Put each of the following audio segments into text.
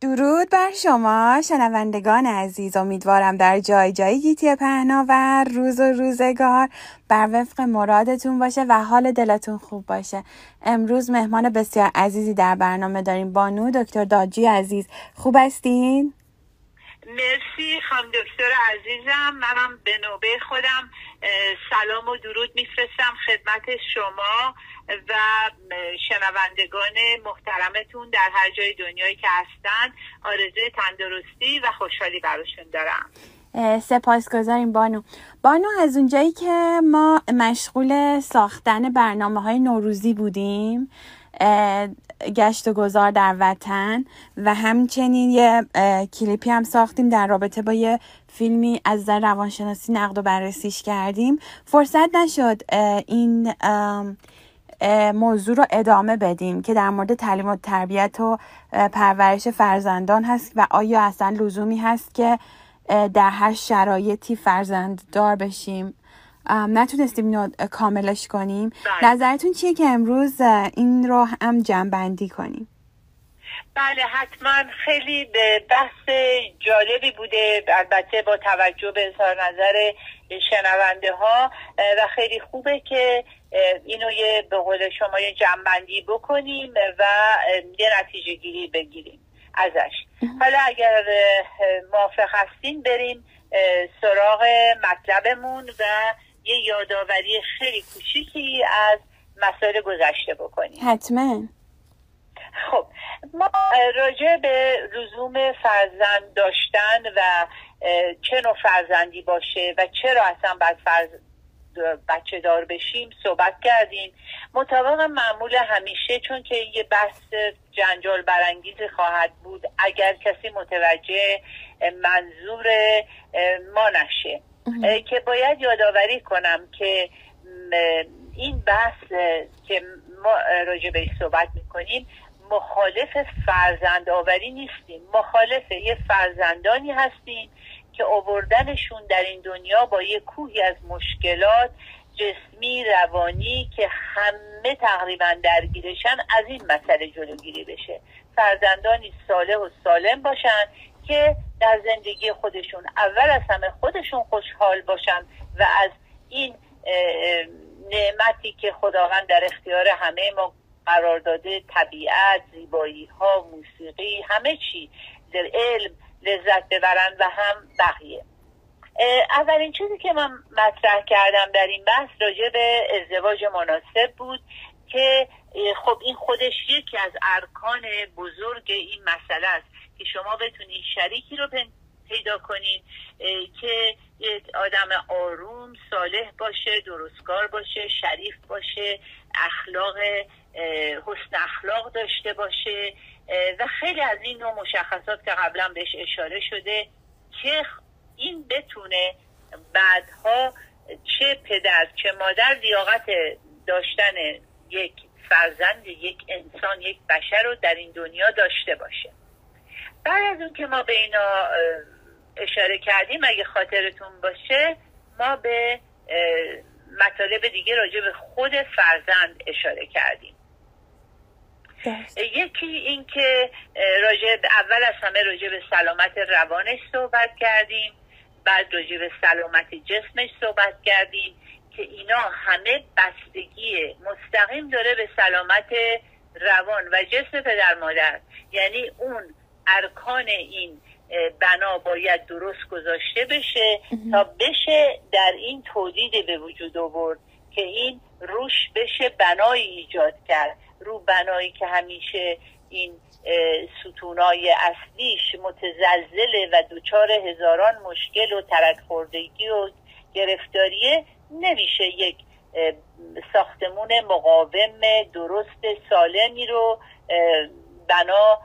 درود بر شما شنوندگان عزیز. امیدوارم در جای جای گیتی پهناور روز و روزگار بر وفق مرادتون باشه و حال دلتون خوب باشه. امروز مهمان بسیار عزیزی در برنامه داریم بانو دکتر داجی عزیز. خوب هستین؟ مرسی خانم دکتر عزیزم. منم به نوبه خودم سلام و درود میفرستم خدمت شما و شنوندگان محترمتون در هر جای دنیایی که هستن. آرزوی تندرستی و خوشحالی براشون دارم. سپاسگزاریم بانو. بانو از اونجایی که ما مشغول ساختن برنامه های نوروزی بودیم گشت و گذار در وطن و همچنین یه کلیپی هم ساختیم در رابطه با یه فیلمی از در روانشناسی نقد و بررسیش کردیم. فرصت نشد این موضوع رو ادامه بدیم که در مورد تعلیم و تربیت و پرورش فرزندان هست و آیا اصلا لزومی هست که در هر شرایطی فرزند دار بشیم؟ نتونستیم اینو کاملش کنیم. بله. نظرتون چیه که امروز این رو هم جنبندی کنیم؟ بله حتما خیلی به بحث جالبی بوده. البته با توجه به اظهار نظر شنونده ها و خیلی خوبه که اینو یه به قول شما یه جنبندی بکنیم و یه نتیجه گیری بگیریم ازش. حالا اگر موافق هستین بریم سراغ مطلبمون و یه یادآوری خیلی کوچیکی از مسائل گذشته بکنیم. حتما. خب ما راجع به لزوم فرزند داشتن و چه نوع فرزندی باشه و چرا اصلا باید فرز بچه دار بشیم صحبت کردیم. مطابق معمول همیشه چون که یه بحث جنجال برانگیزی خواهد بود اگر کسی متوجه منظور ما نشه. که باید یادآوری کنم که این بحث که ما راجع به صحبت می‌کنیم مخالف فرزند آوری نیستیم. مخالف یه فرزندانی هستیم که آوردنشون در این دنیا با یه کوهی از مشکلات جسمی روانی که همه تقریبا درگیرشن از این مسئله جلوگیری بشه. فرزندانی صالح و سالم باشن که در زندگی خودشون اول از همه خودشون خوشحال باشن و از این نعمتی که خداوند در اختیار همه ما قرار داده طبیعت زیبایی ها موسیقی همه چی در علم لذت ببرن و هم بقیه. اولین چیزی که من مطرح کردم در این بحث راجع به ازدواج مناسب بود که خب این خودش یکی از ارکان بزرگ این مسئله است. که شما بتونید شریکی رو پیدا کنید که آدم آروم صالح باشه درستکار باشه شریف باشه اخلاق حسن اخلاق داشته باشه و خیلی از این نوع مشخصات که قبلا بهش اشاره شده که این بتونه بعدها چه پدر چه مادر لیاقت داشتن یک فرزند یک انسان یک بشر رو در این دنیا داشته باشه. بعد از اون که ما به اینا اشاره کردیم اگه خاطرتون باشه ما به مطالب دیگه راجع به خود فرزند اشاره کردیم. یکی این که راجع اول از همه راجع به سلامت روانش صحبت کردیم بعد راجع به سلامت جسمش صحبت کردیم که اینا همه بستگی مستقیم داره به سلامت روان و جسم پدر مادر. یعنی اون ارکان این بنا باید درست گذاشته بشه تا بشه در این تولید به وجود آورد که این روش بشه بنایی ایجاد کرد. رو بنایی که همیشه این ستونای اصلیش متزلزله و دچار هزاران مشکل و ترک خوردگی و گرفتاریه نمیشه یک ساختمون مقاوم درست سالمی رو بنا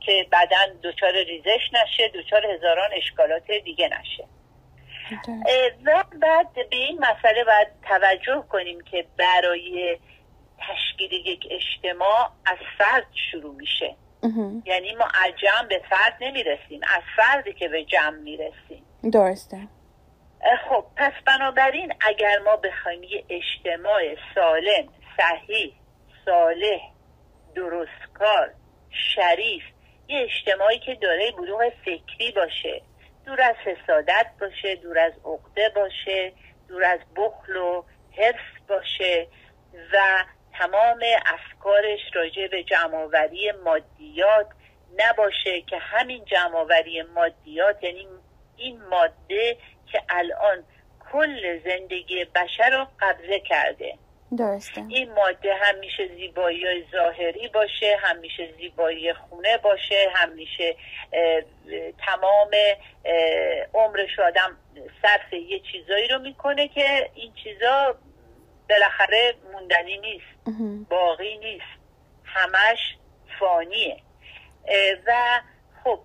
که بعدا دچار ریزش نشه دچار هزاران اشکالات دیگه نشه. و بعد به این مسئله باید توجه کنیم که برای تشکیل یک اجتماع از فرد شروع میشه. یعنی ما از جمع به فرد نمی‌رسیم از فردی که به جمع می‌رسیم. درسته. خب پس بنابراین اگر ما بخوایم یه اجتماع سالم صحیح صالح درستکار شریف یه اجتماعی که داره بلوغ فکری باشه. دور از حسادت باشه دور از عقده باشه دور از بخل و حرص باشه و تمام افکارش راجع به جمعآوری مادیات نباشه که همین جمعآوری مادیات یعنی این ماده که الان کل زندگی بشر رو قبضه کرده. درسته. این ماده هم میشه زیبایی ظاهری باشه هم میشه زیبایی خونه باشه هم میشه تمام عمرش آدم صرف یه چیزایی رو می‌کنه که این چیزا بالاخره موندنی نیست باقی نیست. همش فانیه. و خب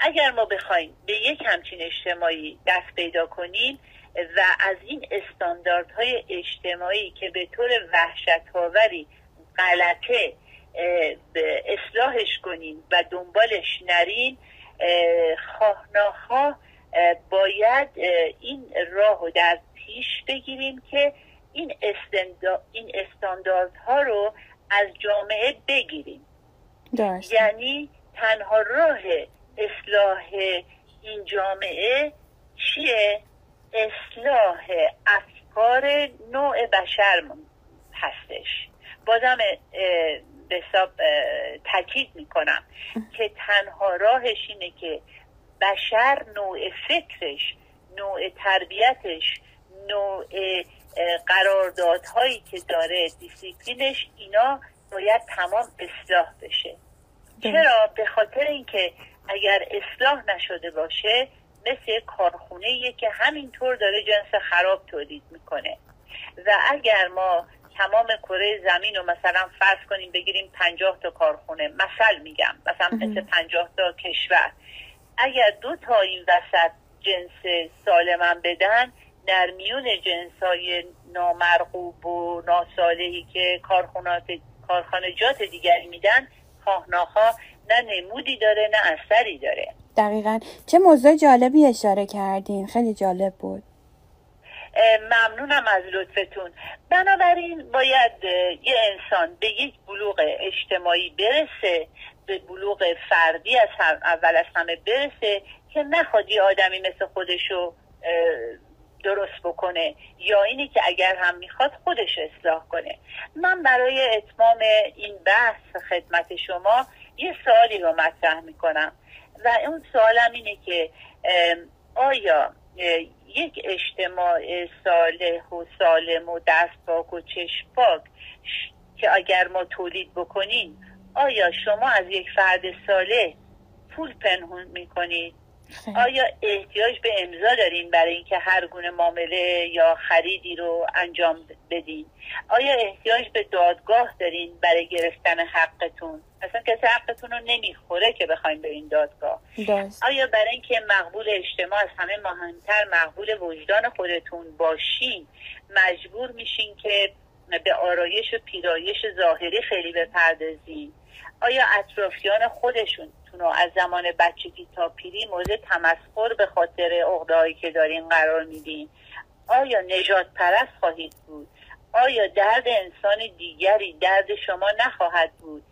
اگر ما بخوایم به یک همچین اجتماعی دست پیدا کنیم و از این استانداردهای اجتماعی که به طور وحشت آوری غلطه اصلاحش کنیم و دنبالش نریم خواه باید این راه رو در پیش بگیریم که این, این استانداردها رو از جامعه بگیریم. یعنی تنها راه اصلاح این جامعه چیه؟ اصلاح افکار نوع بشر هستش. بازم به حساب تاکید می‌کنم که تنها راهش اینه که بشر نوع فکرش نوع تربیتش نوع قراردادهایی که داره دیسیپلینش اینا باید تمام اصلاح بشه. چرا؟ به خاطر اینکه اگر اصلاح نشده باشه مثل کارخونه که همینطور داره جنس خراب تولید می‌کنه. و اگر ما تمام کره زمین رو مثلا فرض کنیم بگیریم پنجاه تا کارخونه مثل میگم مثلا مثل پنجاه تا کشور اگر دو تا این وسط جنس سالمن بدن در میون جنس های نامرغوب و ناسالهی که کارخانات کارخانجات دیگری میدن خواهناها نه نمودی داره نه اثری داره. دقیقا. چه موضوع جالبی اشاره کردین. خیلی جالب بود. ممنونم از لطفتون. بنابراین باید یه انسان به یک بلوغ اجتماعی برسه به بلوغ فردی از اول از همه برسه که نخواد یه آدمی مثل خودشو درست بکنه یا اینی که اگر هم می‌خواد خودش اصلاح کنه. من برای اتمام این بحث خدمت شما یه سوالی رو مطرح می‌کنم. و اون سوالم اینه که آیا یک اجتماع صالح و سالم و دست پاک و چشم پاک که اگر ما تولید بکنیم آیا شما از یک فرد صالح پول پنهون می‌کنید؟ آیا احتیاج به امضا دارین برای اینکه هر گونه معامله یا خریدی رو انجام بدین؟ آیا احتیاج به دادگاه دارین برای گرفتن حقتون؟ اصلا کسی حقتون رو نمی‌خوره که بخواین به این دادگاه. آیا برای اینکه مقبول اجتماع از همه مهمتر مقبول وجدان خودتون باشین مجبور میشین که به آرایش و پیرایش ظاهری خیلی بپردازین؟ آیا اطرافیان خودشون رو از زمان بچگی تا پیری مورد تمسخر به خاطر عقدهایی که دارین قرار میدین. آیا نجات پرست خواهید بود؟ آیا درد انسان دیگری درد شما نخواهد بود؟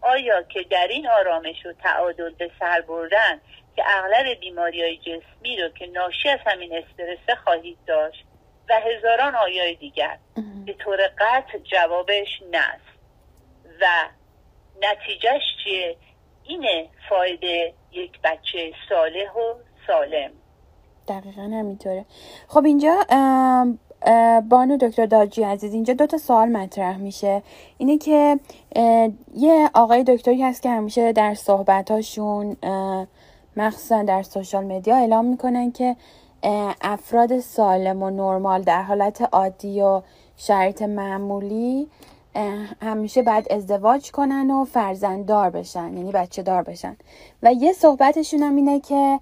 آیا که در این آرامش و تعادل به سر بردن که اغلب بیماری های جسمی رو که ناشی از همین استرسه خواهید داشت؟ و هزاران آیای دیگر به طور قطع جوابش نه و نتیجهش چیه؟ اینه فایده یک بچه صالح و سالم. دقیقا همینطوره. خب اینجا بانو دکتر داجی عزیز اینجا دو تا سوال مطرح میشه. اینه که یه آقای دکتری هست که همیشه در صحبتاشون مخصوصا در سوشال مدیا اعلام می‌کنن که افراد سالم و نرمال در حالت عادی و شرایط معمولی همیشه بعد ازدواج کنن و فرزنددار بشن یعنی بچه دار بشن. و یه صحبتشون هم اینه که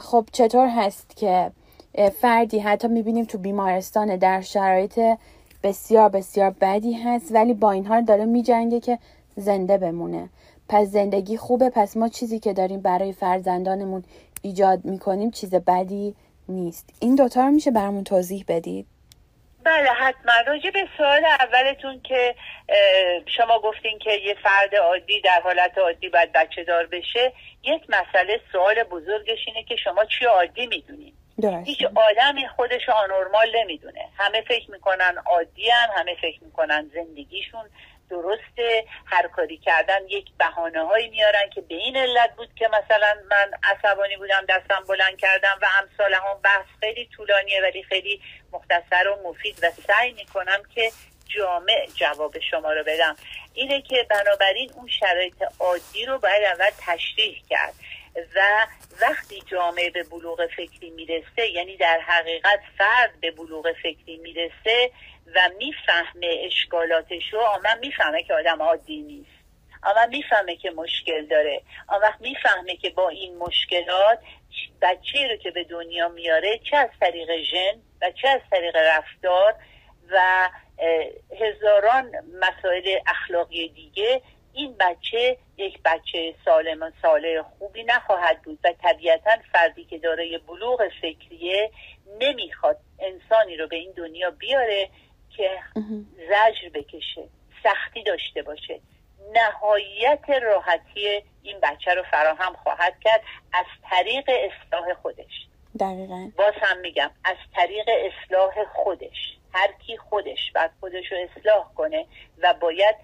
خب چطور هست که فردی حتی می‌بینیم تو بیمارستان در شرایط بسیار بسیار بدی هست ولی با این حال داره میجنگه که زنده بمونه. پس زندگی خوبه پس ما چیزی که داریم برای فرزندانمون ایجاد می‌کنیم چیز بدی نیست. این دوتا رو میشه برامون توضیح بدید. بله حتما. راجع به سوال اولتون که شما گفتین که یه فرد عادی در حالت عادی باید بچه دار بشه یک مسئله سوال بزرگش اینه که شما چی عادی می‌دونین. هیچ آدمی خودش آنورمال نمی‌دونه. همه فکر می‌کنن عادی هم همه فکر می‌کنن زندگیشون درسته هر کاری کردن یک بهانه هایی میارن که به این علت بود که مثلا من عصبانی بودم دستم بلند کردم و امثال هم بحث خیلی طولانیه ولی خیلی مختصر و مفید و سعی می‌کنم که جامع جواب شما رو بدم. اینه که بنابراین اون شرایط عادی رو باید اول تشریح کرد. و وقتی جامعه به بلوغ فکری می‌رسه یعنی در حقیقت فرد به بلوغ فکری می‌رسه و می‌فهمه اشکالاتش رو من می‌فهمه که آدم عادی نیست. اما می‌فهمه که مشکل داره. اما وقت می‌فهمه که با این مشکلات بچه رو که به دنیا میاره چه از طریق ژن و چه از طریق رفتار و هزاران مسائل اخلاقی دیگه این بچه یک بچه سالم و صالح خوبی نخواهد بود و طبیعتا فردی که دارای بلوغ فکریه نمی‌خواد انسانی رو به این دنیا بیاره که زجر بکشه سختی داشته باشه. نهایت راحتی این بچه رو فراهم خواهد کرد از طریق اصلاح خودش. دقیقا. باز هم میگم از طریق اصلاح خودش. هر کی خودش بعد خودش رو اصلاح کنه و باید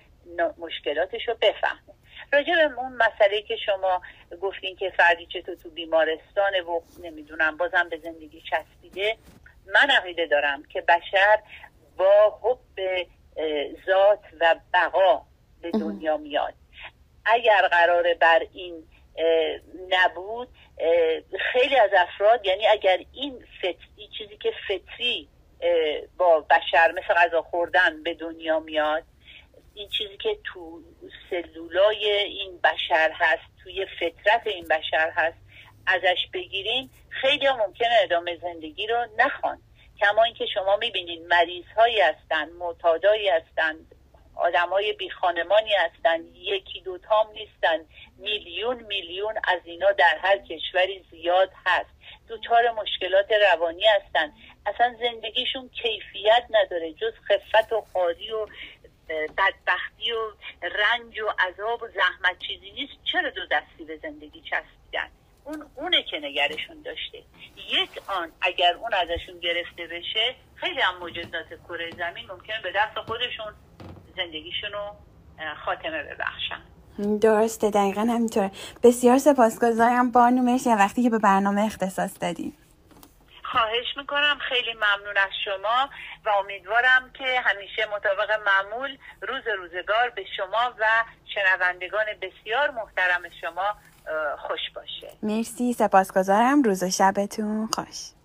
مشکلاتش رو بفهمه. راجع به اون مسئله که شما گفتین که فردی چطور تو بیمارستانه و نمی‌دونم بازم به زندگی چسبیده من عقیده دارم که بشر با حب ذات و بقا به دنیا میاد. اگر قراره بر این نبود خیلی از افراد یعنی اگر این فطری چیزی که فطری با بشر مثل غذا خوردن به دنیا میاد این چیزی که تو سلولای این بشر هست توی فطرت این بشر هست ازش بگیریم خیلی ممکنه ادامه زندگی رو نخوان. کما اینکه شما می‌بینید مریض هایی هستن معتادایی هستن آدمای بی خانمانی هستن یکی دوتام نیستن میلیون میلیون از اینا در هر کشوری زیاد هست. دوچار مشکلات روانی هستن. اصلا زندگیشون کیفیت نداره جز خفت و خاری و بدبختی و رنج و عذاب و زحمت چیزی نیست. چرا دو دستی به زندگی چسبیدن؟ اون اونه که نگرشون داشته. یک آن اگر اون ازشون گرفته بشه خیلی هم معجزات کره زمین ممکنه به دست خودشون زندگیشون رو خاتمه ببخشن. درسته دقیقا همینطوره. بسیار سپاسگزارم بانو مرسی وقتی که به برنامه اختصاص دادیم خواهش می‌کنم. خیلی ممنون از شما و امیدوارم که همیشه مطابق معمول روز روزگار به شما و شنوندگان بسیار محترم شما خوش باشه. مرسی. سپاسگزارم. روز و شبتون خوش.